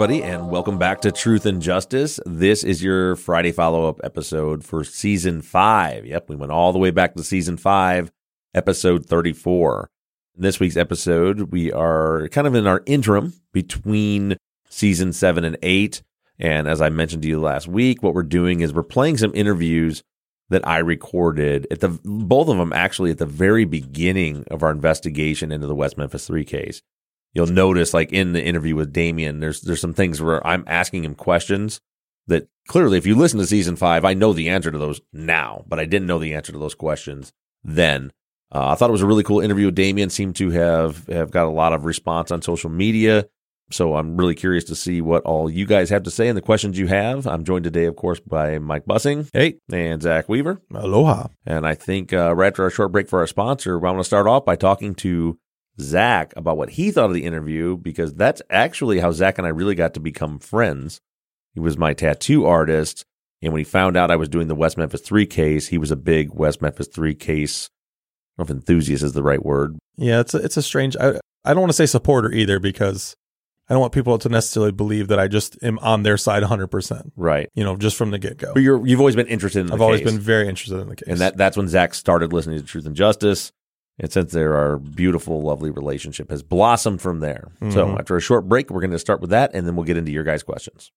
Everybody, and welcome back to Truth and Justice. This is your Friday follow up episode for season five. Yep, we went all the way back to season five, episode 34. In this week's episode, we are kind of in our interim between season seven and eight. And as I mentioned to you last week, what we're doing is we're playing some interviews that I recorded at the both of them actually at the very beginning of our investigation into the West Memphis 3 case you'll notice like in the interview with Damien, there's there's some things where I'm asking him questions that clearly, if you listen to season five, I know the answer to those now, but I didn't know the answer to those questions then. Uh, I thought it was a really cool interview. with Damien seemed to have have got a lot of response on social media, so I'm really curious to see what all you guys have to say and the questions you have. I'm joined today, of course, by Mike Bussing, Hey, and Zach Weaver. aloha. And I think uh, right after our short break for our sponsor, I want to start off by talking to Zach about what he thought of the interview because that's actually how Zach and I really got to become friends. He was my tattoo artist. And when he found out I was doing the West Memphis 3 case, he was a big West Memphis 3 case. I don't know if enthusiast is the right word. Yeah, it's a, it's a strange. I I don't want to say supporter either because I don't want people to necessarily believe that I just am on their side 100. percent Right. You know, just from the get go. But you're, you've always been interested in the I've always been very interested in the case, And that, that's when Zach started listening to Truth and Justice. And since there, our beautiful, lovely relationship has blossomed from there. So Mhm. after a short break, we're going to start with that, and then we'll get into your guys' questions.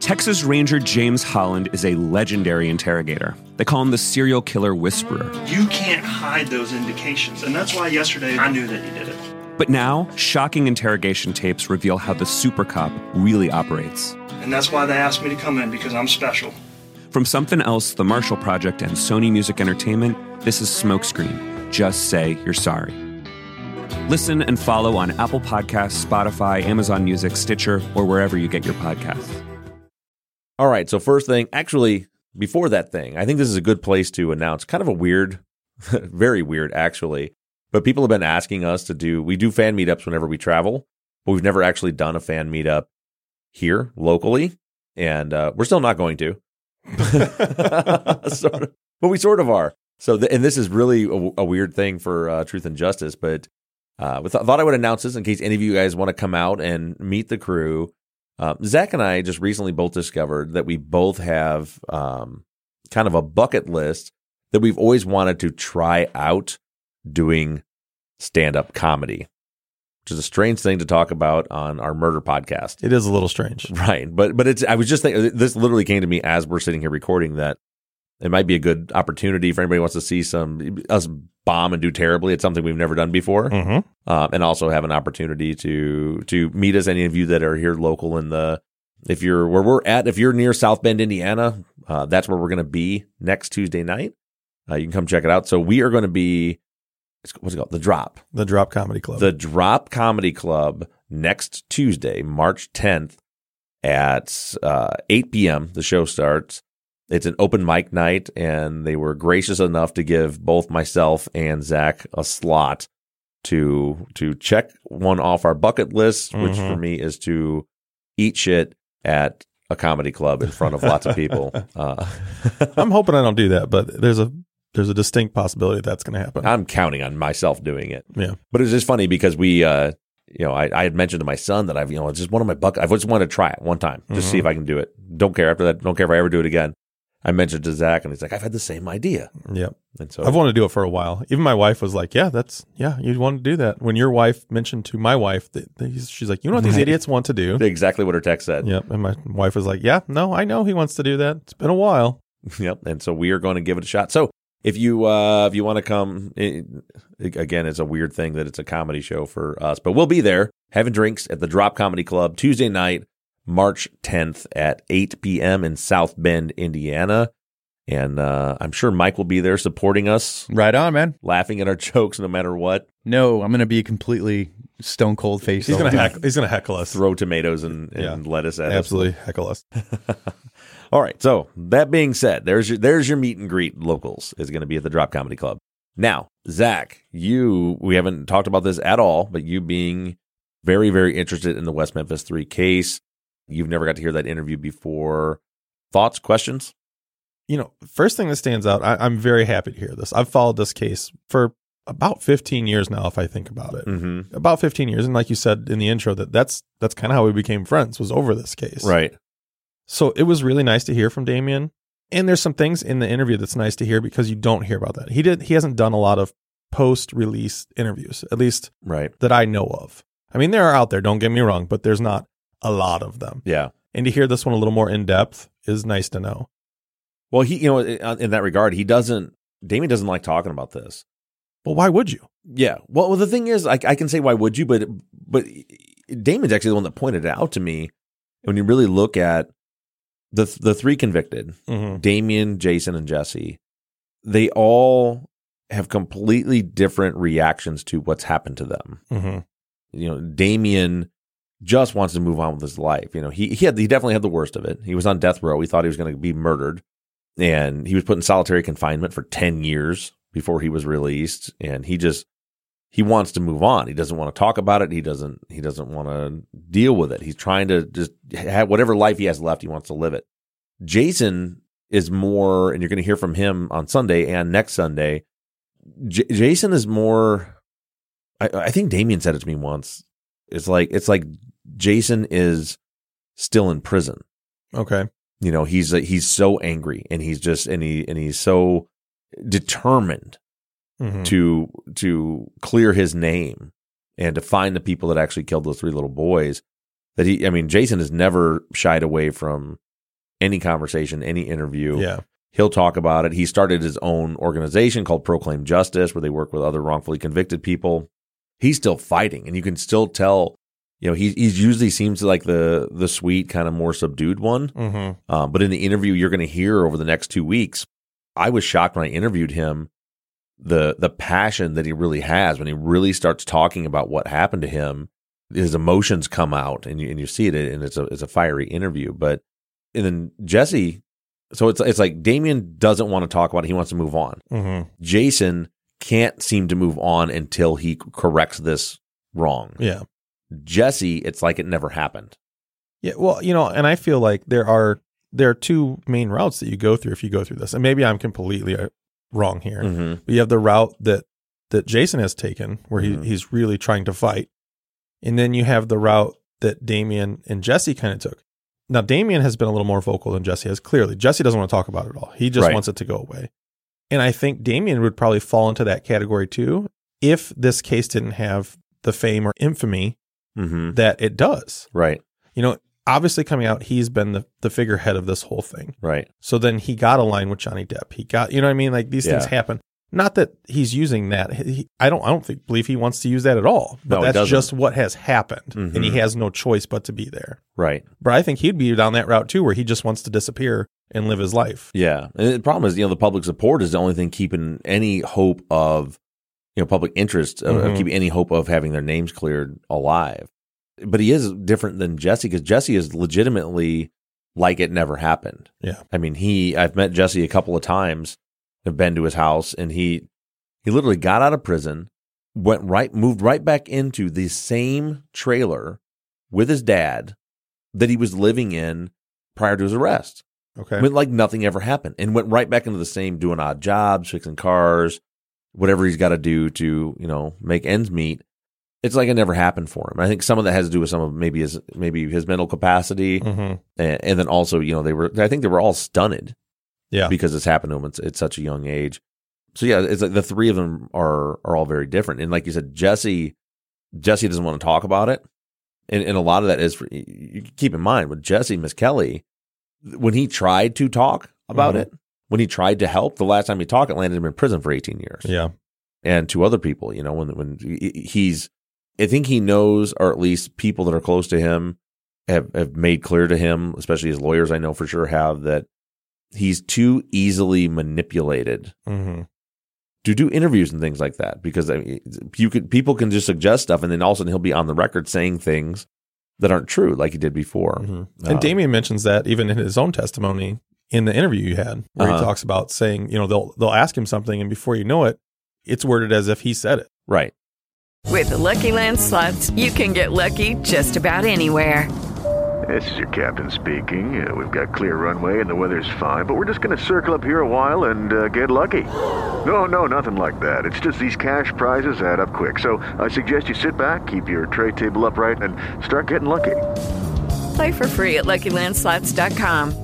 Texas Ranger James Holland is a legendary interrogator. They call him the serial killer whisperer. You can't hide those indications. And that's why yesterday I knew that he did it. But now, shocking interrogation tapes reveal how the super cop really operates. And that's why they asked me to come in because I'm special. From Something Else, The Marshall Project, and Sony Music Entertainment, this is Smokescreen. Just say you're sorry. Listen and follow on Apple Podcasts, Spotify, Amazon Music, Stitcher, or wherever you get your podcasts. All right. So first thing, actually, before that thing, I think this is a good place to announce kind of a weird, very weird actually. But people have been asking us to do. We do fan meetups whenever we travel, but we've never actually done a fan meetup here locally, and uh, we're still not going to. sort of, but we sort of are. So, th- and this is really a, a weird thing for uh, Truth and Justice, but uh, th- thought I would announce this in case any of you guys want to come out and meet the crew. Uh, Zach and I just recently both discovered that we both have um, kind of a bucket list that we've always wanted to try out doing stand up comedy, which is a strange thing to talk about on our murder podcast. it is a little strange. Right. But but it's I was just thinking this literally came to me as we're sitting here recording that it might be a good opportunity for anybody who wants to see some us bomb and do terribly. It's something we've never done before. Mm-hmm. Um, and also have an opportunity to to meet us. Any of you that are here local in the if you're where we're at, if you're near South Bend, Indiana, uh, that's where we're going to be next Tuesday night. Uh, you can come check it out. So we are going to be what's it called? The Drop. The Drop Comedy Club. The Drop Comedy Club next Tuesday, March 10th at uh, 8 p.m. The show starts. It's an open mic night, and they were gracious enough to give both myself and Zach a slot to to check one off our bucket list, which Mhm. for me is to eat shit at a comedy club in front of lots of people. Uh, I'm hoping I don't do that, but there's a there's a distinct possibility that's going to happen. I'm counting on myself doing it. yeah. But it's just funny because we, uh, you know, I, I had mentioned to my son that I've, you know, it's just one of my buck. I've just wanted to try it one time, just see if I can do it. Don't care after that. Don't care if I ever do it again. I mentioned to Zach, and he's like, "I've had the same idea." Yep. And so, I've wanted to do it for a while. Even my wife was like, "Yeah, that's yeah, you'd want to do that." When your wife mentioned to my wife that that he's- she's like, "You know what these idiots want to do?" exactly what her text said. Yep. And my wife was like, "Yeah, no, I know he wants to do that. It's been a while." Yep. And so we are going to give it a shot. So if you uh if you want to come it, again, it's a weird thing that it's a comedy show for us, but we'll be there having drinks at the Drop Comedy Club Tuesday night, March 10th at 8 p.m. in South Bend, Indiana. And uh, I'm sure Mike will be there supporting us, Right on, man. laughing at our jokes no matter what. No, I'm gonna be completely stone cold faced. He's gonna heckle, he's gonna heckle us. Throw tomatoes and, and Yeah. lettuce at us. Absolutely heckle us. All right. So that being said, there's your there's your meet and greet. Locals is going to be at the Drop Comedy Club. Now, Zach, you we haven't talked about this at all, but you being very very interested in the West Memphis Three case, you've never got to hear that interview before. Thoughts, questions? you know, first thing that stands out, I, I'm very happy to hear this. I've followed this case for about 15 years now, if I think about it. Mm-hmm. About 15 years, and like you said in the intro, that that's that's kind of how we became friends was over this case. Right. So it was really nice to hear from Damien. And there's some things in the interview that's nice to hear because you don't hear about that. He did he hasn't done a lot of post-release interviews, at least Right. that I know of. I mean, there are out there, don't get me wrong, but there's not a lot of them. Yeah. And to hear this one a little more in depth is nice to know. Well, he you know in that regard, he doesn't. Damien doesn't like talking about this. Well, why would you? Yeah. Well, well the thing is, I, I can say why would you, but but Damien's actually the one that pointed it out to me. When you really look at the the three convicted, Mm-hmm. Damien, Jason, and Jesse, they all have completely different reactions to what's happened to them. Mm-hmm. You know, Damien just wants to move on with his life. You know, he he had he definitely had the worst of it. He was on death row. He thought he was going to be murdered, and he was put in solitary confinement for ten years before he was released. And he just he wants to move on. He doesn't want to talk about it. He doesn't he doesn't want to deal with it. He's trying to just have whatever life he has left. He wants to live it. Jason is more, and you're going to hear from him on Sunday and next Sunday. J- Jason is more. I, I think Damien said it to me once. It's like it's like Jason is still in prison. Okay. You know, he's he's so angry, and he's just and he and he's so determined Mhm. to to clear his name and to find the people that actually killed those three little boys. That he, I mean, Jason has never shied away from any conversation, any interview. Yeah. He'll talk about it. He started his own organization called Proclaim Justice, where they work with other wrongfully convicted people. He's still fighting, and you can still tell. You know, he he's usually seems like the the sweet, kind of more subdued one. Mm-hmm. Um, but in the interview you're going to hear over the next two weeks, I was shocked when I interviewed him. The the passion that he really has when he really starts talking about what happened to him, his emotions come out, and you and you see it, and it's a it's a fiery interview. But and then Jesse, so it's it's like Damien doesn't want to talk about it; he wants to move on. Mm-hmm. Jason can't seem to move on until he corrects this wrong. Yeah. Jesse, it's like it never happened. Yeah. Well, you know, and I feel like there are there are two main routes that you go through if you go through this, and maybe I'm completely uh, wrong here. Mm-hmm. But you have the route that that Jason has taken, where he, Mhm. he's really trying to fight, and then you have the route that Damien and Jesse kind of took. Now, Damien has been a little more vocal than Jesse has. Clearly, Jesse doesn't want to talk about it at all. He just Right. wants it to go away. And I think Damien would probably fall into that category too if this case didn't have the fame or infamy Mm-hmm. that it does. Right. You know, obviously coming out, he's been the, the figurehead of this whole thing. Right. So then he got a line with Johnny Depp. He got, you know what I mean? Like these things happen. Not that he's using that. He, I don't. I don't think, believe he wants to use that at all. But No, that's just what has happened, and he Mhm. has no choice but to be there. Right. But I think he'd be down that route too, where he just wants to disappear and live his life. Yeah. And the problem is, you know, the public support is the only thing keeping any hope of, you know, public interest of, of Mhm. keeping any hope of having their names cleared alive. But he is different than Jesse because Jesse is legitimately like it never happened. Yeah. I mean, he, I've met Jesse a couple of times. I've been to his house and he, he literally got out of prison, went right, moved right back into the same trailer with his dad that he was living in prior to his arrest. Okay. Went like nothing ever happened and went right back into the same doing odd jobs, fixing cars, whatever he's got to do to, you know, make ends meet. It's like it never happened for him. I think some of that has to do with some of maybe his maybe his mental capacity, hmm and, and then also you know they were I think they were all stunted Yeah. because it's happened to him at, at such a young age. So yeah, it's like the three of them are are all very different. And like you said, Jesse Jesse doesn't want to talk about it, and and a lot of that is for, you keep in mind with Jesse Misskelley when he tried to talk about Mhm. it, when he tried to help, the last time he talked, it landed him in prison for eighteen years Yeah. and to other people. You know, when when he's, I think he knows, or at least people that are close to him have have made clear to him, especially his lawyers. I know for sure have that he's too easily manipulated hmm to do interviews and things like that because I mean, you could people can just suggest stuff and then all of a sudden he'll be on the record saying things that aren't true like he did before. And Uh, Damien mentions that even in his own testimony in the interview you had, where Uh-huh. he talks about saying, you know, they'll they'll ask him something, and before you know it, it's worded as if he said it. right. With the Lucky Land slots, you can get lucky just about anywhere. This is your captain speaking. Uh, we've got clear runway and the weather's fine, but we're just going to circle up here a while and uh, get lucky. No, no, nothing like that. It's just these cash prizes add up quick. So I suggest you sit back, keep your tray table upright, and start getting lucky. Play for free at LuckyLandSlots.com.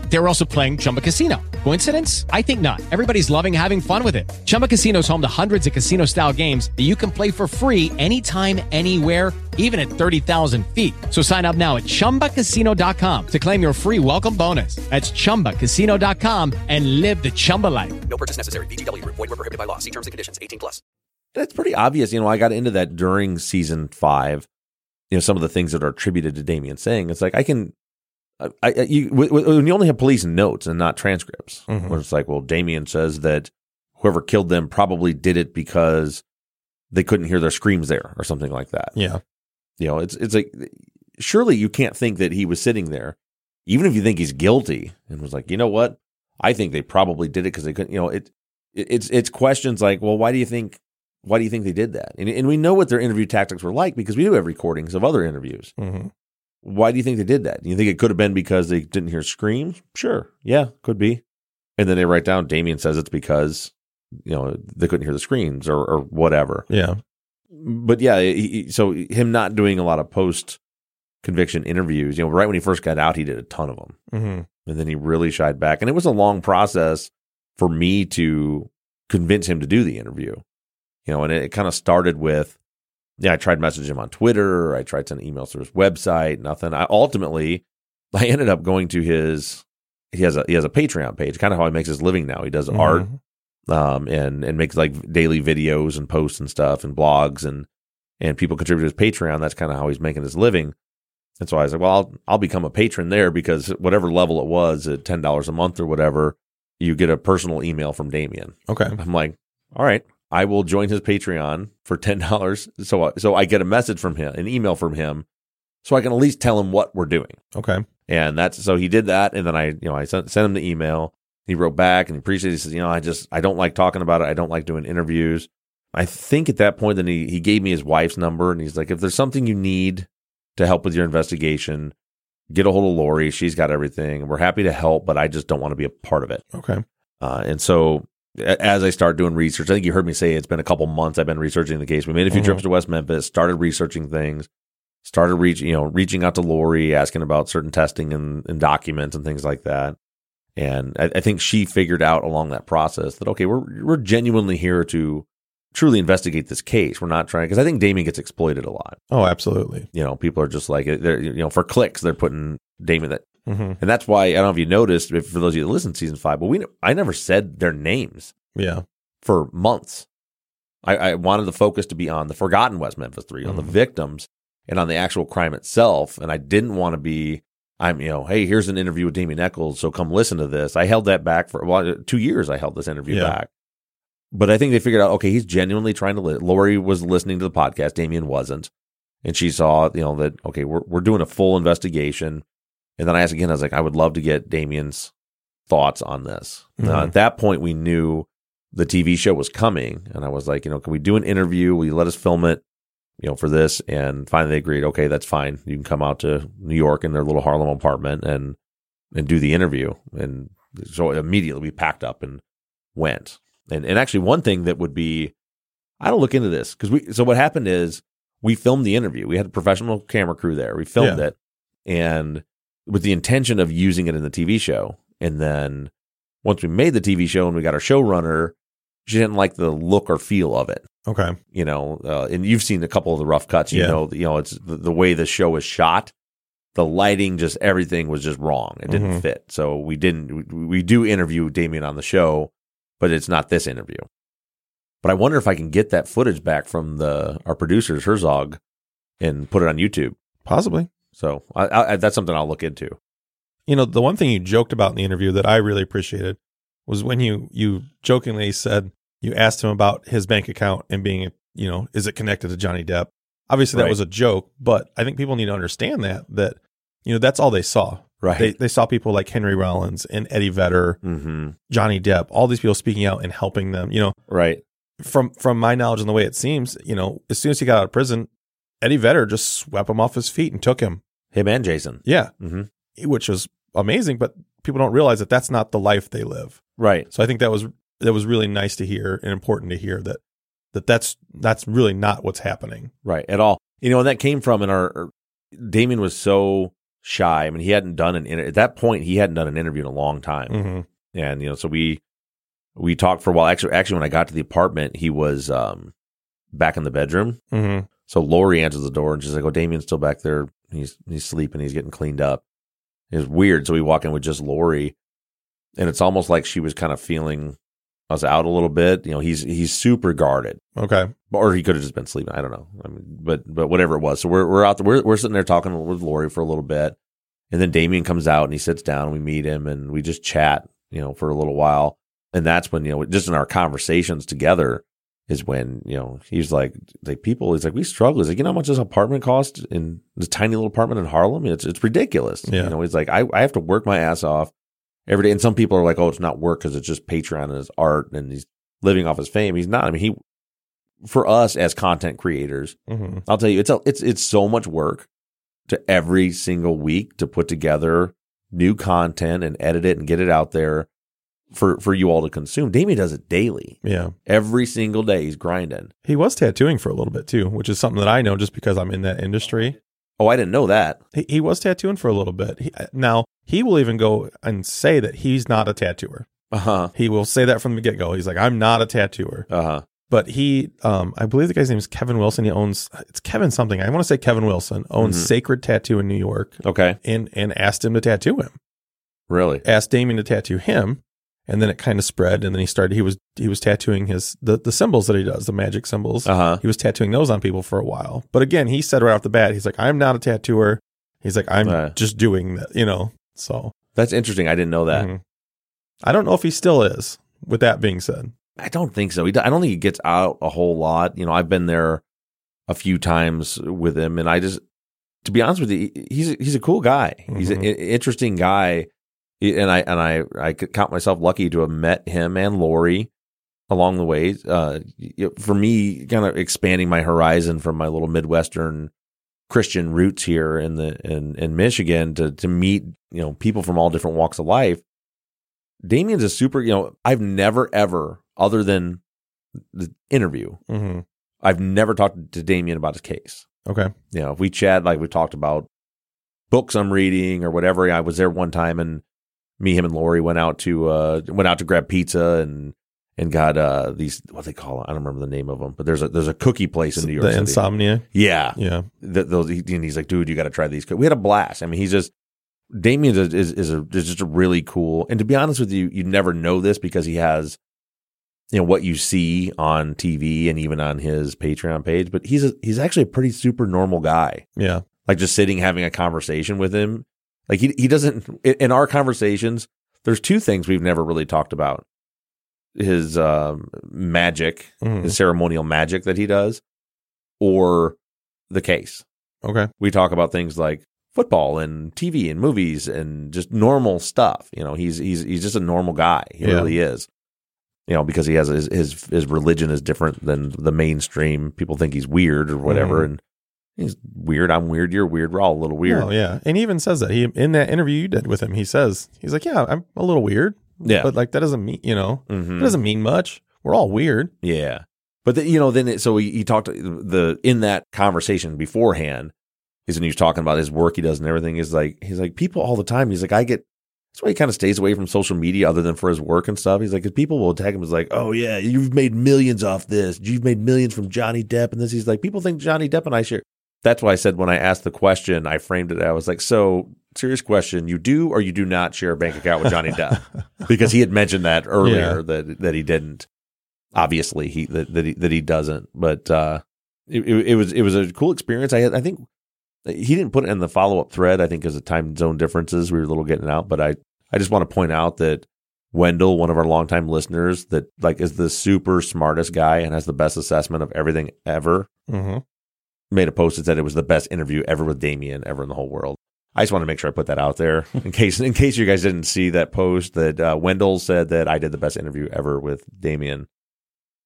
They were also playing Chumba Casino. Coincidence? I think not. Everybody's loving having fun with it. Chumba Casino is home to hundreds of casino style games that you can play for free anytime, anywhere, even at 30,000 feet. So sign up now at chumbacasino.com to claim your free welcome bonus. That's chumbacasino.com and live the Chumba life. No purchase necessary. DTW, void, we prohibited by law. See terms and conditions 18 plus. That's pretty obvious. You know, I got into that during season five. You know, some of the things that are attributed to Damien saying it's like I can, I, I you w- w- when you only have police notes and not transcripts, Mhm. where it's like, well, Damien says that whoever killed them probably did it because they couldn't hear their screams there or something like that. Yeah. You know, it's it's like surely you can't think that he was sitting there, even if you think he's guilty, and was like, you know what? I think they probably did it because they couldn't. You know, it, it it's it's questions like, well, why do you think why do you think they did that? And, and we know what their interview tactics were like because we do have recordings of other interviews. hmm Why do you think they did that? Do you think it could have been because they didn't hear screams? Sure, yeah, could be. And then they write down Damien says it's because you know they couldn't hear the screams or or whatever Yeah. but yeah, he, so him not doing a lot of post conviction interviews, you know, right when he first got out, he did a ton of them. hmm And then he really shied back. And it was a long process for me to convince him to do the interview. You know, and it, kind of started with, yeah, I tried messaging him on Twitter. I tried sending emails through his website, nothing. I ultimately, I ended up going to his, he has a, he has a Patreon page, kind of how he makes his living now. He does art Mhm. um, and and makes like daily videos and posts and stuff and blogs and and people contribute to his Patreon. That's kind of how he's making his living. And so I was like, well, I'll I'll become a patron there because whatever level it was at ten dollars a month or whatever, you get a personal email from Damien. Okay. I'm like, all right, I will join his Patreon for ten dollars. So I- so I get a message from him, an email from him, so I can at least tell him what we're doing. Okay. And that's so he did that, and then I, you know, I sent sent him the email. He wrote back and he appreciated. It. He says, you know, I just I don't like talking about it. I don't like doing interviews. I think at that point, then he he gave me his wife's number, and he's like, if there's something you need to help with your investigation, get a hold of Lori. She's got everything. We're happy to help, but I just don't want to be a part of it. Okay. Uh, and so as I start doing research, I think you heard me say it's been a couple months. I've been researching the case. We made a few Mhm. trips to West Memphis, started researching things, started reaching, you know, reaching out to Lori, asking about certain testing and, and documents and things like that. And I, I think she figured out along that process that okay, we're we're genuinely here to truly investigate this case. We're not trying because I think Damien gets exploited a lot. Oh, absolutely. You know, people are just like they're you know for clicks they're putting Damien that hmm and that's why I don't know if you noticed, if for those of you that listen to season five, but we I never said their names Yeah. for months. I, I wanted the focus to be on the forgotten West Memphis Three, on the Mhm. victims, and on the actual crime itself. And I didn't want to be, I'm you know, hey, here's an interview with Damien Echols, so come listen to this. I held that back for well, two years. I held this interview Yeah. back, but I think they figured out, okay, he's genuinely trying to. Li- Lori was listening to the podcast, Damien wasn't, and she saw, you know, that okay, we're we're doing a full investigation. And then I asked again, I was like, I would love to get Damien's thoughts on this. Now, Mhm. at that point, we knew the TV show was coming. And I was like, you know, can we do an interview? Will you let us film it, you know, for this? And finally they agreed, okay, that's fine. You can come out to New York in their little Harlem apartment and, and do the interview. And so immediately we packed up and went. And, and actually one thing that would be, I don't look into this because we, so what happened is we filmed the interview. We had a professional camera crew there. We filmed Yeah. it and with the intention of using it in the TV show. And then once we made the TV show and we got our showrunner, she didn't like the look or feel of it. Okay. You know, uh, and you've seen a couple of the rough cuts. You Yeah. know, you know, it's the, the way the show is shot. The lighting, just everything was just wrong. It didn't Mhm. fit. So we didn't. We, we do interview Damien on the show, but it's not this interview. But I wonder if I can get that footage back from the our producers Herzog and put it on YouTube. Possibly. So I, I, that's something I'll look into. You know, the one thing you joked about in the interview that I really appreciated was when you you jokingly said you asked him about his bank account and being, you know, is it connected to Johnny Depp? Obviously, that Right. was a joke, but I think people need to understand that that you know that's all they saw. Right. They they saw people like Henry Rollins and Eddie Vedder, mm-hmm. Johnny Depp, all these people speaking out and helping them. You know, Right. from from my knowledge and the way it seems, you know, as soon as he got out of prison, Eddie Vedder just swept him off his feet and took him. Him and Jason. Yeah, Mm-hmm. which was amazing. But people don't realize that that's not the life they live. Right. So I think that was that was really nice to hear and important to hear that that that's that's really not what's happening. Right. At all. You know, and that came from in our Damien was so shy. I mean, he hadn't done an inter- at that point he hadn't done an interview in a long time. Mm-hmm. And you know, so we we talked for a while. Actually, actually, when I got to the apartment, he was um back in the bedroom. Mm-hmm. So Lori answers the door and she's like, "Oh, Damien's still back there. He's he's sleeping. He's getting cleaned up." It's weird. So we walk in with just Lori, and it's almost like she was kind of feeling us out a little bit. You know, he's he's super guarded, Okay. or he could have just been sleeping. I don't know. I mean, but but whatever it was. So we're we're out there. We're we're sitting there talking with Lori for a little bit, and then Damien comes out and he sits down. and We meet him and we just chat. You know, for a little while, and that's when you know, just in our conversations together, is when you know he's like like people he's like we struggle. He's like you know how much this apartment cost in this tiny little apartment in Harlem? It's it's ridiculous. Yeah. you know he's like I, I have to work my ass off every day. And some people are like oh it's not work because it's just Patreon and his art and he's living off his fame. He's not. I mean he for us as content creators Mm-hmm. I'll tell you it's a, it's it's so much work to every single week to put together new content and edit it and get it out there for for you all to consume Damien does it daily Yeah. every single day he's grinding He was tattooing for a little bit too, which is something that I know just because I'm in that industry. Oh, I didn't know that. He, he was tattooing for a little bit. He, now he will even go and say that he's not a tattooer. Uh huh. He will say that from the get go. He's like, I'm not a tattooer. Uh huh. But he, um, I believe the guy's name is Kevin Wilson. He owns it's Kevin something. I want to say Kevin Wilson owns Mhm. Sacred Tattoo in New York, Okay. and and asked him to tattoo him. Really? Asked Damien to tattoo him, and then it kind of spread. And then he started. He was he was tattooing his the the symbols that he does, the magic symbols. Uh huh. He was tattooing those on people for a while. But again, he said right off the bat, he's like, I'm not a tattooer. He's like, I'm Right. just doing that, you know. So That's interesting. I didn't know that. mhm. I don't know if he still is. With that being said, I don't think so. He, I don't think he gets out a whole lot. You know, I've been there a few times with him, and I just, to be honest with you, he's he's a cool guy. He's an i- interesting guy, and I and I I could count myself lucky to have met him and Lori along the way. Uh, for me, kind of expanding my horizon from my little midwestern Christian roots here in the in in Michigan to to meet you know people from all different walks of life. Damien's a super, you know, I've never ever, other than the interview, mm-hmm. I've never talked to Damien about his case. okay, You know, if we chat, like we talked about books I'm reading or whatever. I was there one time and me, him and Lori went out to, uh, went out to grab pizza and, and got, uh, these, what they call it. I don't remember the name of them, but there's a, there's a cookie place in New York the City. insomnia. yeah. Yeah, Th those, he, and he's like, dude, you got to try these. We had a blast. I mean, he's just, Damien is, is, is, a, is just a really cool, and to be honest with you, you never know this because he has, you know, what you see on TV and even on his Patreon page, but he's a, he's actually a pretty super normal guy. yeah, Like just sitting having a conversation with him. Like he, he doesn't, in our conversations, there's two things we've never really talked about. His, um, magic, Mhm. his ceremonial magic that he does, or the case okay, we talk about things like football and TV and movies and just normal stuff. You know, he's he's he's just a normal guy. He Yeah. really is. You know, because he has his his his religion is different than the mainstream. People think he's weird or whatever, Mhm. and he's weird. I'm weird. You're weird. We're all a little weird. Oh yeah, and he even says that he in that interview you did with him. He says he's like, yeah, I'm a little weird. Yeah. but like that doesn't mean you know Mhm. it doesn't mean much. We're all weird. Yeah. But the, you know, then it, so he, he talked the in that conversation beforehand is when he was talking about his work he does and everything. Is like he's like people all the time. He's like I get that's why he kind of stays away from social media other than for his work and stuff. He's like, 'cause people will tag him as like, oh yeah, you've made millions off this. You've made millions from Johnny Depp and this. He's like, people think Johnny Depp and I share. That's why I said when I asked the question, I framed it. I was like, so serious question: you do or you do not share a bank account with Johnny Depp? because he had mentioned that earlier Yeah. that that he didn't. Obviously, he that that he, that he doesn't. But uh, it, it, was it was a cool experience. I had, I think he didn't put it in the follow up thread. I think because of time zone differences, we were a little getting out. But I I just want to point out that Wendell, one of our longtime listeners, that like is the super smartest guy and has the best assessment of everything ever. Mm-hmm. Made a post that said it was the best interview ever with Damien ever in the whole world. I just want to make sure I put that out there in case in case you guys didn't see that post that uh, Wendell said that I did the best interview ever with Damien.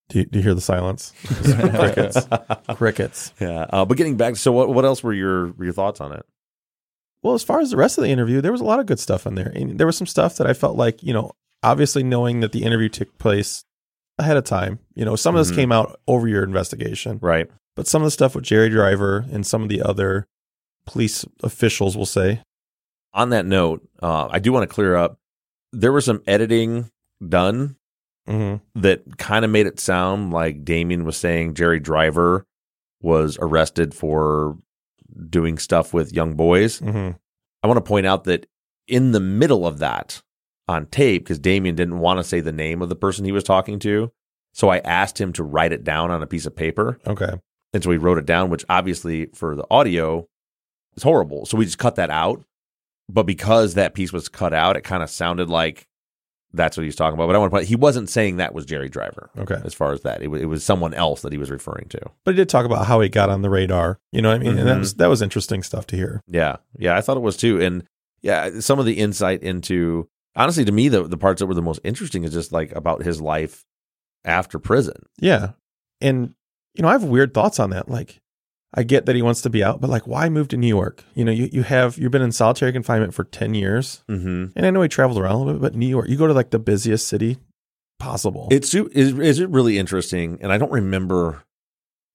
Do you, do you hear the silence? Crickets. Crickets. Yeah, uh, but getting back, so what what else were your your thoughts on it? Well, as far as the rest of the interview, there was a lot of good stuff in there. And there was some stuff that I felt like, you know, obviously knowing that the interview took place ahead of time, you know, some of this Mhm. came out over your investigation. Right. But some of the stuff with Jerry Driver and some of the other police officials will say. On that note, uh, I do want to clear up. There was some editing done Mm-hmm. that kind of made it sound like Damien was saying Jerry Driver was arrested for doing stuff with young boys. Mm-hmm. I want to point out that in the middle of that on tape, because Damien didn't want to say the name of the person he was talking to. So I asked him to write it down on a piece of paper. Okay. And so he wrote it down, which obviously for the audio is horrible. So we just cut that out. But because that piece was cut out, it kind of sounded like that's what he was talking about. But I want to point he wasn't saying that was Jerry Driver. Okay. As far as that, it was, it was someone else that he was referring to. But he did talk about how he got on the radar. You know what I mean? And that Mhm. was that was interesting stuff to hear. Yeah. Yeah. I thought it was too. And yeah, some of the insight into, honestly, to me, the, the parts that were the most interesting is just like about his life after prison. Yeah. And you know, I have weird thoughts on that. Like I get that he wants to be out, but like why move to New York? You know, you, you have you've been in solitary confinement for 10 years. Mm-hmm. And I know he traveled around a little bit, but New York, you go to like the busiest city possible. It's is is it really interesting? And I don't remember.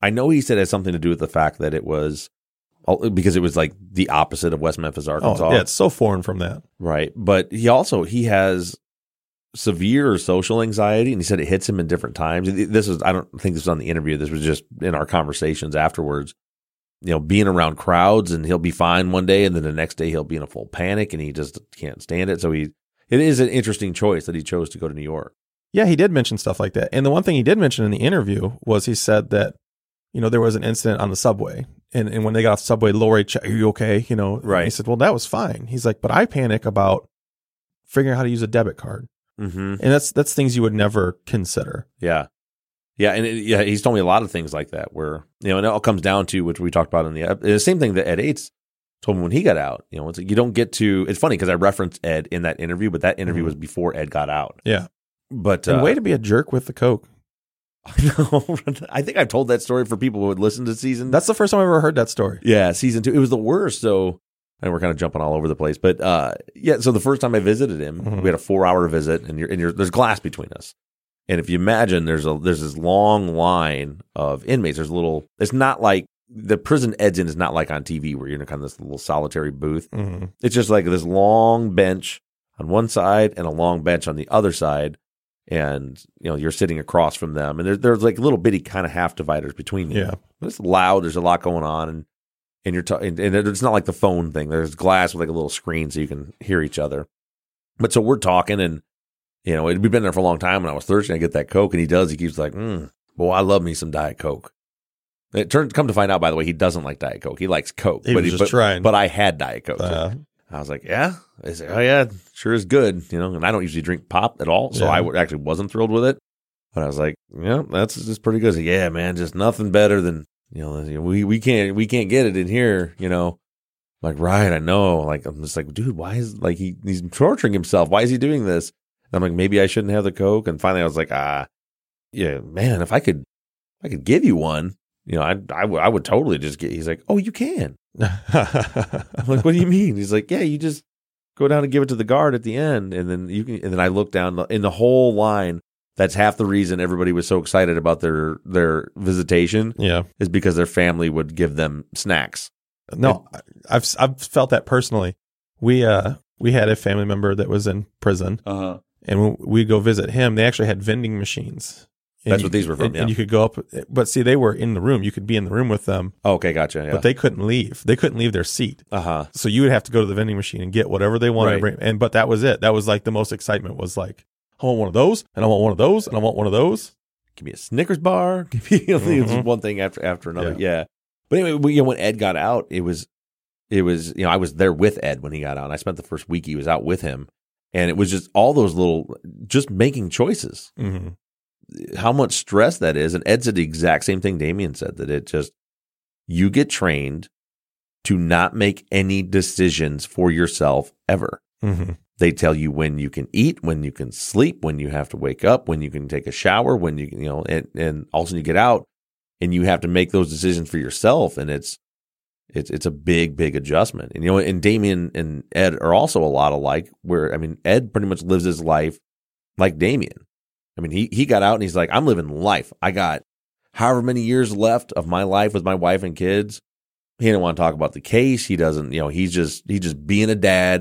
I know he said it has something to do with the fact that it was oh, because it was like the opposite of West Memphis, Arkansas. oh, yeah, it's so foreign from that. right. But he also he has severe social anxiety, and he said it hits him in different times. This was I don't think this was on the interview. This was just in our conversations afterwards. You know, being around crowds, and he'll be fine one day, and then the next day he'll be in a full panic, and he just can't stand it. So he, it is an interesting choice that he chose to go to New York. Yeah, he did mention stuff like that. And the one thing he did mention in the interview was he said that, you know, there was an incident on the subway. And, and when they got off the subway, Lori, are you okay? You know, Right. He said, well, that was fine. He's like, but I panic about figuring out how to use a debit card. Mm-hmm. And that's, that's things you would never consider. Yeah. Yeah. And it, yeah, he's told me a lot of things like that where, you know, and it all comes down to, which we talked about in the, the same thing that Ed Ates told me when he got out. You know, it's like you don't get to, it's funny because I referenced Ed in that interview, but that interview Mhm. was before Ed got out. Yeah. But, And uh, way to be a jerk with the Coke. I know. I think I've told that story for people who would listen to season. That's the first time I've ever heard that story. yeah, season two. It was the worst. So, and we're kind of jumping all over the place, but uh, yeah. So the first time I visited him, Mhm. we had a four-hour visit, and you're and you're there's glass between us. And if you imagine, there's a there's this long line of inmates. There's a little. It's not like the prison Ed's in is not like on TV where you're in a kind of this little solitary booth. Mm-hmm. It's just like this long bench on one side and a long bench on the other side. And, you know, you're sitting across from them. And there, there's like little bitty kind of half dividers between you. Yeah. It's loud. There's a lot going on. And, and you're, ta- and, it's not like the phone thing. There's glass with like a little screen so you can hear each other. But so we're talking and, you know, we've been there for a long time. And I was thirsty. I get that Coke and he does. He keeps like, mm, boy, I love me some Diet Coke. It turns come to find out, by the way, he doesn't like Diet Coke. He likes Coke. He but was just but, trying. But I had Diet Coke. Uh, I was like, yeah. They say, oh yeah, sure is good, you know. And I don't usually drink pop at all, so Yeah. I w- actually wasn't thrilled with it. But I was like, yeah, that's just pretty good. Said, yeah, man, just nothing better than you know. We we can't we can't get it in here, you know. like, right, I know. Like, I'm just like, dude, why is like he he's torturing himself? Why is he doing this? And I'm like, maybe I shouldn't have the coke. And finally, I was like, ah, yeah, man, if I could, if I could give you one, you know, I I, w- I would totally just get. He's like, oh, you can. I'm like, what do you mean? He's like, yeah, you just go down and give it to the guard at the end, and then you can. And then I look down in the whole line. That's half the reason everybody was so excited about their their visitation yeah. is because their family would give them snacks. No, I- I've I've felt that personally. We uh we had a family member that was in prison, Uh huh. and when we go visit him, they actually had vending machines. And That's you- what these were from, And, yeah. and you could go up, but see, they were in the room. You could be in the room with them, Okay, gotcha. Yeah. but they couldn't leave. They couldn't leave their seat. uh huh. So you would have to go to the vending machine and get whatever they wanted. to bring. And but that was it. That was like the most excitement was like, I want one of those, and I want one of those, and I want one of those. Give me a Snickers bar. Give me you know, it's Mhm. one thing after after another. Yeah. But anyway, we, you know, when Ed got out, it was it was you know I was there with Ed when he got out. And I spent the first week he was out with him, and it was just all those little just making choices. Mm-hmm. How much stress that is. And Ed said the exact same thing Damien said that it just you get trained to not make any decisions for yourself ever. Mm-hmm. They tell you when you can eat, when you can sleep, when you have to wake up, when you can take a shower, when you you know, and and all of a sudden you get out and you have to make those decisions for yourself, and it's it's it's a big big adjustment. And you know, and Damien and Ed are also a lot alike. Where I mean, Ed pretty much lives his life like Damien. I mean, he he got out and he's like, I'm living life. I got however many years left of my life with my wife and kids. He didn't want to talk about the case. He doesn't, you know, he's just he's just being a dad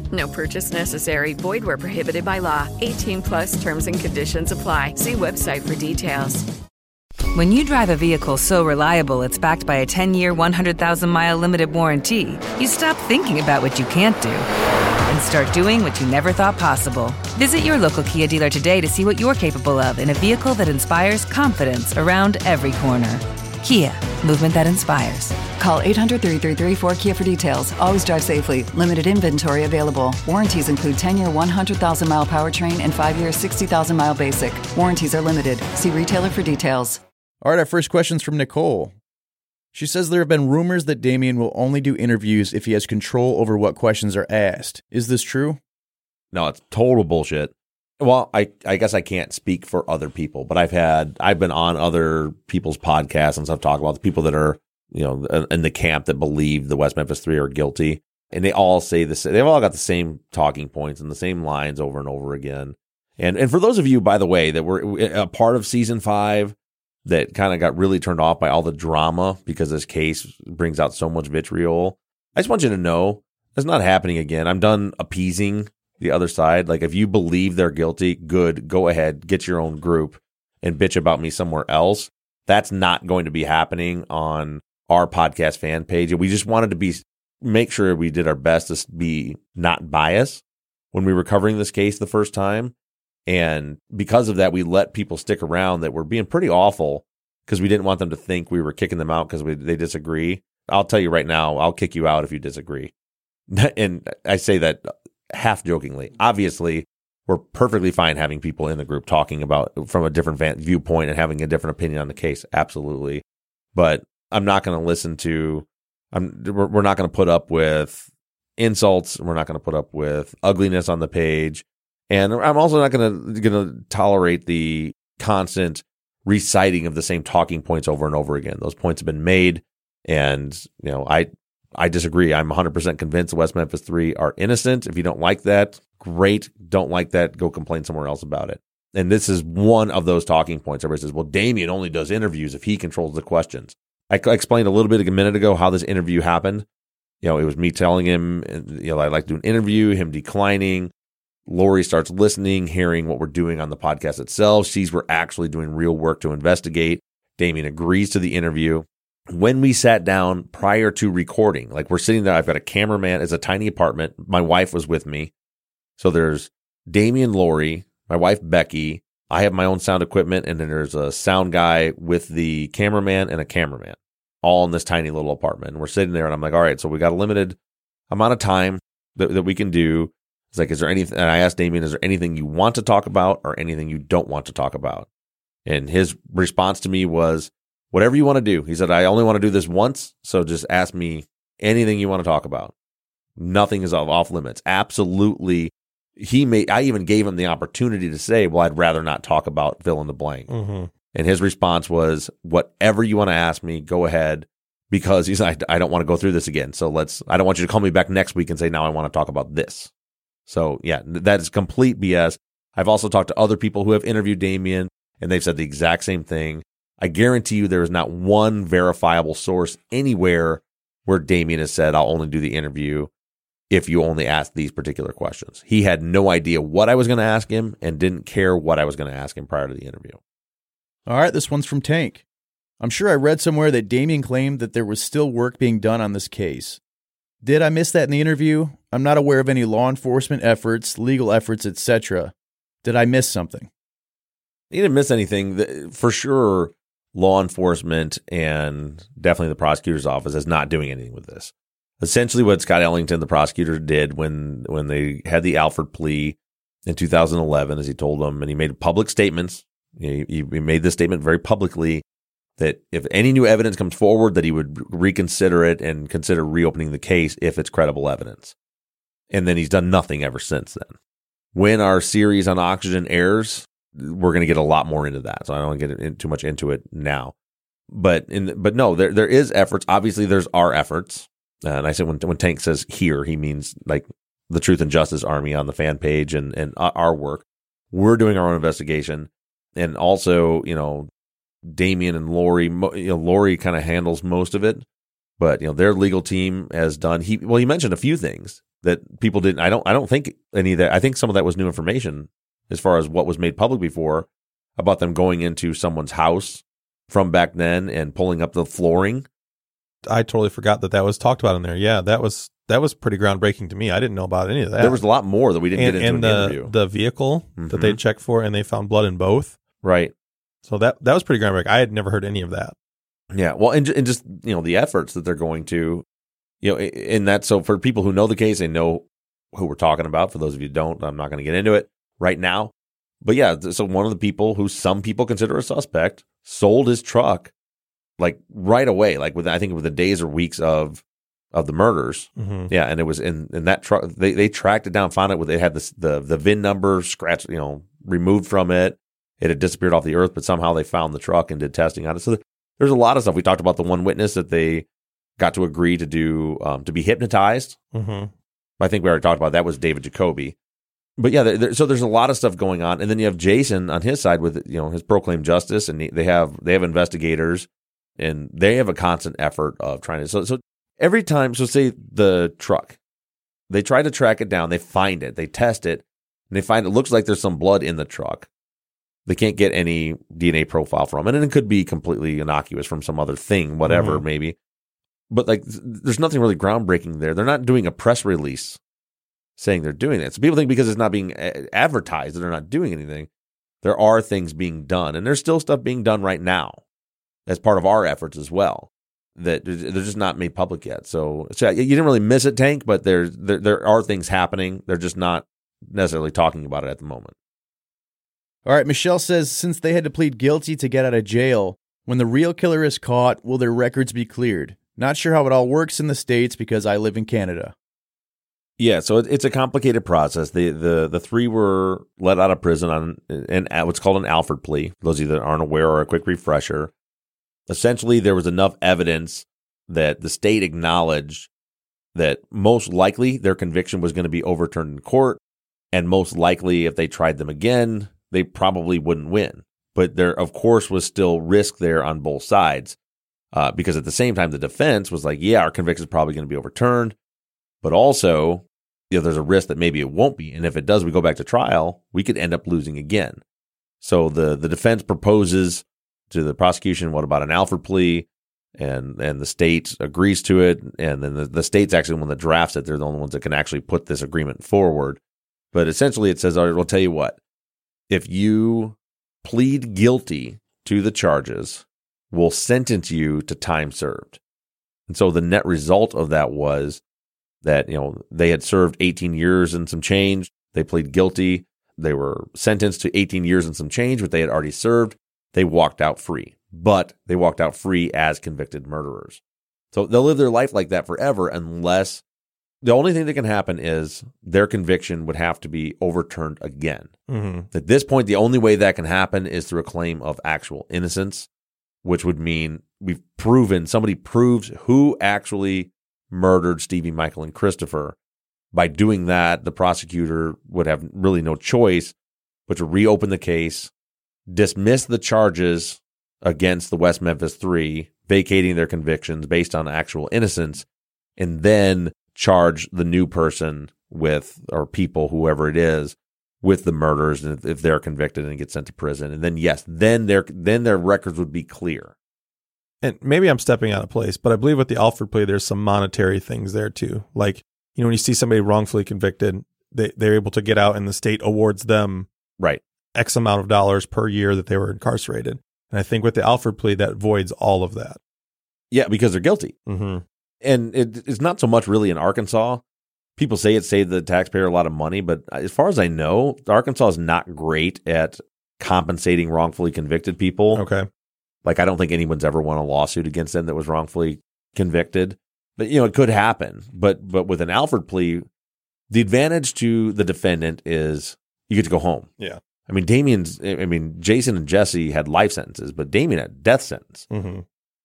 No purchase necessary. Void where prohibited by law. 18 plus terms and conditions apply. See website for details. When you drive a vehicle so reliable it's backed by a 10 year, 100,000 mile limited warranty, you stop thinking about what you can't do and start doing what you never thought possible. Visit your local Kia dealer today to see what you're capable of in a vehicle that inspires confidence around every corner. Kia, movement that inspires. Call 800 333 4KIA for details. Always drive safely. Limited inventory available. Warranties include 10 year 100,000 mile powertrain and 5 year 60,000 mile basic. Warranties are limited. See retailer for details. All right, our first question's from Nicole. She says there have been rumors that Damien will only do interviews if he has control over what questions are asked. Is this true? No, it's total bullshit. Well, I, I guess I can't speak for other people, but I've had I've been on other people's podcasts and stuff talking about the people that are you know in the camp that believe the West Memphis Three are guilty, and they all say this. They've all got the same talking points and the same lines over and over again. And and for those of you, by the way, that were a part of season five that kind of got really turned off by all the drama because this case brings out so much vitriol. I just want you to know that's not happening again. I'm done appeasing the other side. Like if you believe they're guilty, good, go ahead, get your own group and bitch about me somewhere else. That's not going to be happening on our podcast fan page. And we just wanted to be make sure we did our best to be not biased when we were covering this case the first time. And because of that, we let people stick around that were being pretty awful because we didn't want them to think we were kicking them out because they disagree. I'll tell you right now, I'll kick you out if you disagree. And I say that half jokingly. Obviously, we're perfectly fine having people in the group talking about from a different van- viewpoint and having a different opinion on the case. Absolutely. But I'm not going to listen to, I'm, we're, we're not going to put up with insults. We're not going to put up with ugliness on the page. And I'm also not going to, going to tolerate the constant reciting of the same talking points over and over again. Those points have been made. And, you know, I, I disagree. I'm 100% convinced West Memphis Three are innocent. If you don't like that, great. Don't like that, go complain somewhere else about it. And this is one of those talking points. Everybody says, well, Damien only does interviews if he controls the questions. I explained a little bit a minute ago how this interview happened. You know, it was me telling him, you know, I'd like to do an interview, him declining. Lori starts listening, hearing what we're doing on the podcast itself, sees we're actually doing real work to investigate. Damien agrees to the interview. When we sat down prior to recording, like we're sitting there, I've got a cameraman. It's a tiny apartment. My wife was with me. So there's Damien Lori, my wife Becky. I have my own sound equipment, and then there's a sound guy with the cameraman and a cameraman, all in this tiny little apartment. And we're sitting there, and I'm like, all right, so we got a limited amount of time that, that we can do. It's like, is there anything? And I asked Damien, is there anything you want to talk about or anything you don't want to talk about? And his response to me was, whatever you want to do. He said, I only want to do this once. So just ask me anything you want to talk about. Nothing is off limits. Absolutely. He made, I even gave him the opportunity to say, well, I'd rather not talk about fill in the blank. Mm-hmm. And his response was, whatever you want to ask me, go ahead. Because he's like, I don't want to go through this again. So let's, I don't want you to call me back next week and say, now I want to talk about this. So yeah, that is complete BS. I've also talked to other people who have interviewed Damien and they've said the exact same thing. I guarantee you there is not one verifiable source anywhere where Damien has said, I'll only do the interview if you only ask these particular questions. He had no idea what I was going to ask him and didn't care what I was going to ask him prior to the interview. All right, this one's from Tank. I'm sure I read somewhere that Damien claimed that there was still work being done on this case. Did I miss that in the interview? I'm not aware of any law enforcement efforts, legal efforts, etc. Did I miss something? He didn't miss anything. For sure, law enforcement and definitely the prosecutor's office is not doing anything with this. Essentially, what Scott Ellington, the prosecutor, did when when they had the Alford plea in 2011, as he told them, and he made public statements. He, he made this statement very publicly that if any new evidence comes forward, that he would reconsider it and consider reopening the case if it's credible evidence. And then he's done nothing ever since then. When our series on Oxygen airs, we're going to get a lot more into that. So I don't get in, too much into it now. But in but no, there there is efforts. Obviously, there's our efforts. Uh, and I said when when Tank says here, he means like the Truth and Justice Army on the fan page and and our work. We're doing our own investigation, and also you know, Damien and Lori. You know, Lori kind of handles most of it, but you know their legal team has done. He well, he mentioned a few things that people didn't. I don't. I don't think any of that. I think some of that was new information as far as what was made public before about them going into someone's house from back then and pulling up the flooring. I totally forgot that that was talked about in there. Yeah, that was that was pretty groundbreaking to me. I didn't know about any of that. There was a lot more that we didn't and, get into and in the, the interview. The vehicle mm-hmm. that they checked for, and they found blood in both. Right. So that that was pretty groundbreaking. I had never heard any of that. Yeah. Well, and, and just you know the efforts that they're going to, you know, in that. So for people who know the case, they know who we're talking about. For those of you who don't, I'm not going to get into it right now. But yeah, so one of the people who some people consider a suspect sold his truck like right away, like with I think with the days or weeks of of the murders. Mm-hmm. Yeah, and it was in in that truck. They they tracked it down, found it. They had the the the VIN number scratched, you know, removed from it. It had disappeared off the earth, but somehow they found the truck and did testing on it. So there's a lot of stuff. We talked about the one witness that they got to agree to do um, to be hypnotized. Mm-hmm. I think we already talked about that was David Jacoby but yeah, there, so there's a lot of stuff going on, and then you have Jason on his side with you know his proclaimed justice, and they have they have investigators, and they have a constant effort of trying to. So so every time, so say the truck, they try to track it down, they find it, they test it, and they find it looks like there's some blood in the truck. They can't get any DNA profile from it, and it could be completely innocuous from some other thing, whatever Mm-hmm. maybe. But like, there's nothing really groundbreaking there. They're not doing a press release saying they're doing that. So people think because it's not being eh, advertised that they're not doing anything. There are things being done, and there's still stuff being done right now as part of our efforts as well. That they're just not made public yet. So, so you didn't really miss it, Tank, but there's there there are things happening. They're just not necessarily talking about it at the moment. All right, Michelle says since they had to plead guilty to get out of jail, when the real killer is caught, will their records be cleared? Not sure how it all works in the States because I live in Canada. Yeah, so it, it's a complicated process. The the the three were let out of prison on an what's called an Alford plea. Those of you that aren't aware, or a quick refresher. Essentially, there was enough evidence that the state acknowledged that most likely their conviction was going to be overturned in court, and most likely, if they tried them again, they probably wouldn't win. But there, of course, was still risk there on both sides, uh, because at the same time, the defense was like, "Yeah, our conviction is probably going to be overturned," but also you know, there's a risk that maybe it won't be. And if it does, we go back to trial, we could end up losing again. So the, the defense proposes to the prosecution, what about an Alford plea? and and the state agrees to it, and then the, the state's actually the one that drafts it. They're the only ones that can actually put this agreement forward. But essentially, it says, "All right, we'll tell you what: if you plead guilty to the charges, we'll sentence you to time served." And so the net result of that was that you know they had served 18 years and some change. They plead guilty. They were sentenced to 18 years and some change, but they had already served. They walked out free, but they walked out free as convicted murderers. So they'll live their life like that forever unless the only thing that can happen is their conviction would have to be overturned again. Mm-hmm. At this point, the only way that can happen is through a claim of actual innocence, which would mean we've proven somebody proves who actually murdered Stevie, Michael, and Christopher. By doing that, the prosecutor would have really no choice but to reopen the case, dismiss the charges against the West Memphis Three, vacating their convictions based on actual innocence, and then charge the new person with, or people, whoever it is, with the murders, and if they're convicted and get sent to prison, and then yes, then their then their records would be clear. And maybe I'm stepping out of place, but I believe with the Alford plea, there's some monetary things there too. Like you know, when you see somebody wrongfully convicted, they they're able to get out, and the state awards them right X amount of dollars per year that they were incarcerated. And I think with the Alford plea, that voids all of that. Yeah, because they're guilty. Mm-hmm. And it, it's not so much really in Arkansas. People say it saved the taxpayer a lot of money, but as far as I know, Arkansas is not great at compensating wrongfully convicted people. Okay. Like I don't think anyone's ever won a lawsuit against them that was wrongfully convicted. But you know, it could happen. But but with an Alford plea, the advantage to the defendant is you get to go home. Yeah. I mean, Damien's. I mean, Jason and Jesse had life sentences, but Damien had death sentence. Mm-hmm.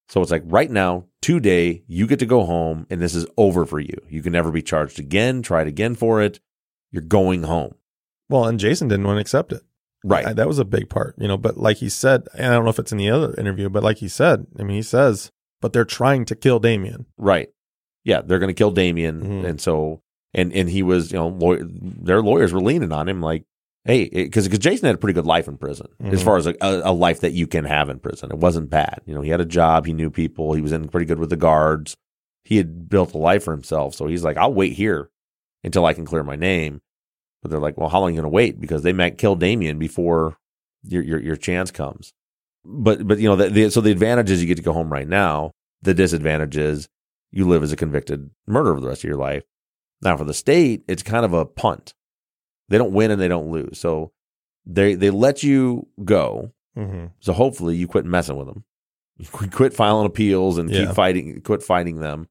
So it's like right now, today, you get to go home, and this is over for you. You can never be charged again. tried again for it. You're going home. Well, and Jason didn't want to accept it. Right. I- that was a big part, you know. But like he said, and I don't know if it's in the other interview, but like he said, I mean, he says, but they're trying to kill Damien. Right. Yeah, they're going to kill Damien, Mhm. and so and and he was, you know, their lawyers were leaning on him, like, hey, because because Jason had a pretty good life in prison, as Mhm. far as a, a life that you can have in prison. It wasn't bad. You know, he had a job, he knew people, he was in pretty good with the guards. He had built a life for himself, so he's like, I'll wait here until I can clear my name. But they're like, well, how long are you going to wait? Because they might kill Damien before your your, your chance comes. But but you know, the, the, so the advantage is you get to go home right now. The disadvantage is you live as a convicted murderer for the rest of your life. Now for the state, it's kind of a punt. They don't win and they don't lose. So they they let you go. Mm-hmm. So hopefully you quit messing with them. You quit- filing appeals and Yeah. keep fighting, quit fighting them.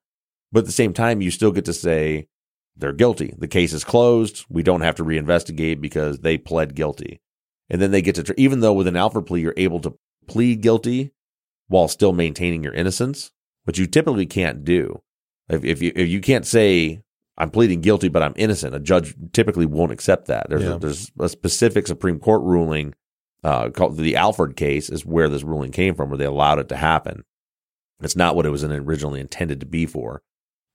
But at the same time, you still get to say they're guilty. The case is closed. We don't have to reinvestigate because they pled guilty. And then they get to, even though with an Alford plea, you're able to plead guilty while still maintaining your innocence, which you typically can't do. If, if you if you can't say I'm pleading guilty but I'm innocent, a judge typically won't accept that. There's Yeah. a, there's a specific Supreme Court ruling uh, called the Alford case is where this ruling came from, where they allowed it to happen. It's not what it was originally intended to be for.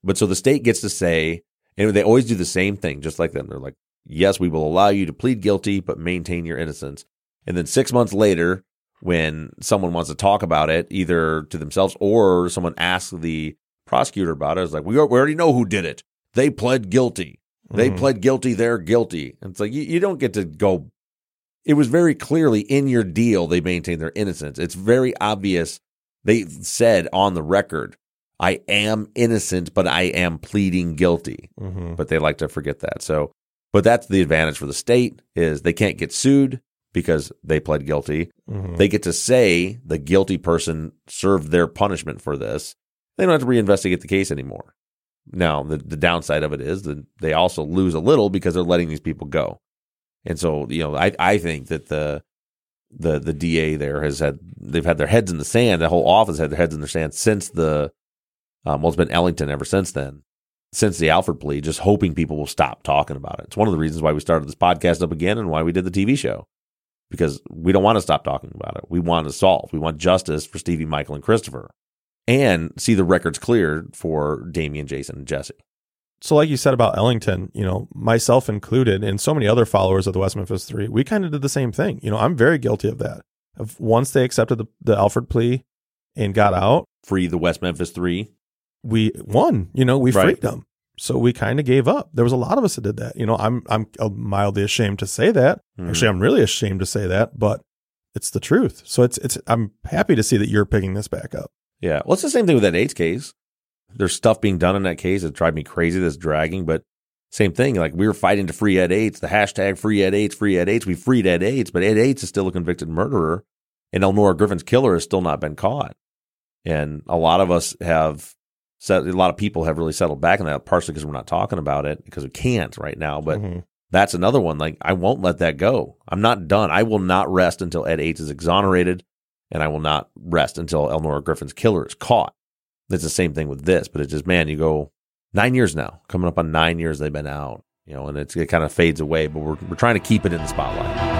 But so the state gets to say, and they always do the same thing, just like them. They're like, yes, we will allow you to plead guilty, but maintain your innocence. And then six months later, when someone wants to talk about it, either to themselves or someone asks the prosecutor about it, it's like, we, are, we already know who did it. They pled guilty. They Mhm. pled guilty. They're guilty. And it's like, you, you don't get to go. It was very clearly in your deal, they maintained their innocence. It's very obvious. They said on the record, I am innocent, but I am pleading guilty. Mm-hmm. But they like to forget that. So, but that's the advantage for the state is they can't get sued because they pled guilty. Mhm. They get to say the guilty person served their punishment for this. They don't have to reinvestigate the case anymore. Now, the, the downside of it is that they also lose a little because they're letting these people go. And so, you know, I, I think that the the the DA there has had they've had their heads in the sand. The whole office had their heads in the sand since the um, well, it's been Ellington ever since then, since the Alford plea, just hoping people will stop talking about it. It's one of the reasons why we started this podcast up again and why we did the TV show because we don't want to stop talking about it. We want to solve. We want justice for Stevie, Michael, and Christopher, and see the records cleared for Damien, Jason, and Jesse. So, like you said about Ellington, you know, myself included, and so many other followers of the West Memphis Three, we kind of did the same thing. You know, I'm very guilty of that. Of once they accepted the, the Alford plea, and got out, Free the West Memphis Three. We won. You know, we Right. freed them. So we kind of gave up. There was a lot of us that did that. You know, I'm I'm mildly ashamed to say that. Mhm. Actually, I'm really ashamed to say that, but it's the truth. So it's it's I'm happy to see that you're picking this back up. Yeah. Well, it's the same thing with that Ates case. There's stuff being done in that case that drive me crazy that's dragging, but same thing. Like we were fighting to free Ed Ates, the hashtag free Ed Ates, free Ed Ates. We freed Ed Ates, but Ed Ates is still a convicted murderer and Elnora Griffin's killer has still not been caught. And a lot of us have set, a lot of people have really settled back on that, partially because we're not talking about it because we can't right now. But Mhm. that's another one. Like I won't let that go. I'm not done. I will not rest until Ed Ates is exonerated, and I will not rest until Elnora Griffin's killer is caught. It's the same thing with this, but it's just man, you go nine years now, coming up on nine years they've been out, you know, and it's, it kind of fades away. But we're we're trying to keep it in the spotlight.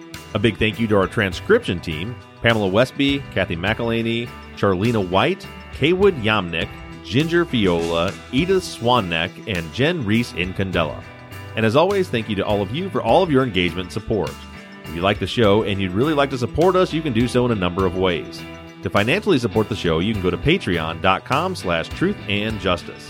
A big thank you to our transcription team Pamela Westby, Kathy McElhaney, Charlena White, Kaywood Yamnick, Ginger Fiola, Edith Swanneck, and Jen Reese in Candela. And as always, thank you to all of you for all of your engagement and support. If you like the show and you'd really like to support us, you can do so in a number of ways. To financially support the show, you can go to patreon.com slash truth and justice.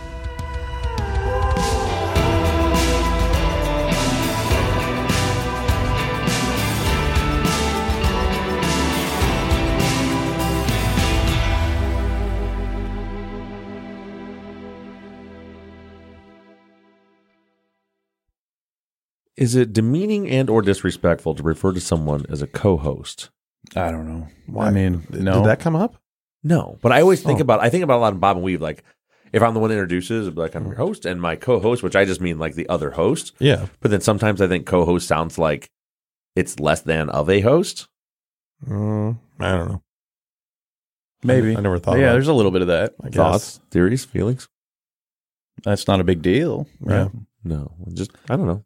Is it demeaning and or disrespectful to refer to someone as a co-host? I don't know. Why? I mean, Did that come up? No, but I always think Oh. about I think about a lot of Bob and Weave. Like if I'm the one that introduces, like I'm your host and my co-host, which I just mean like the other host. Yeah. But then sometimes I think co-host sounds like it's less than of a host. Mm, I don't know. Maybe. I, I never thought. yeah, about there's a little bit of that. I guess. Thoughts, theories, feelings? That's not a big deal. Yeah. No, just I don't know.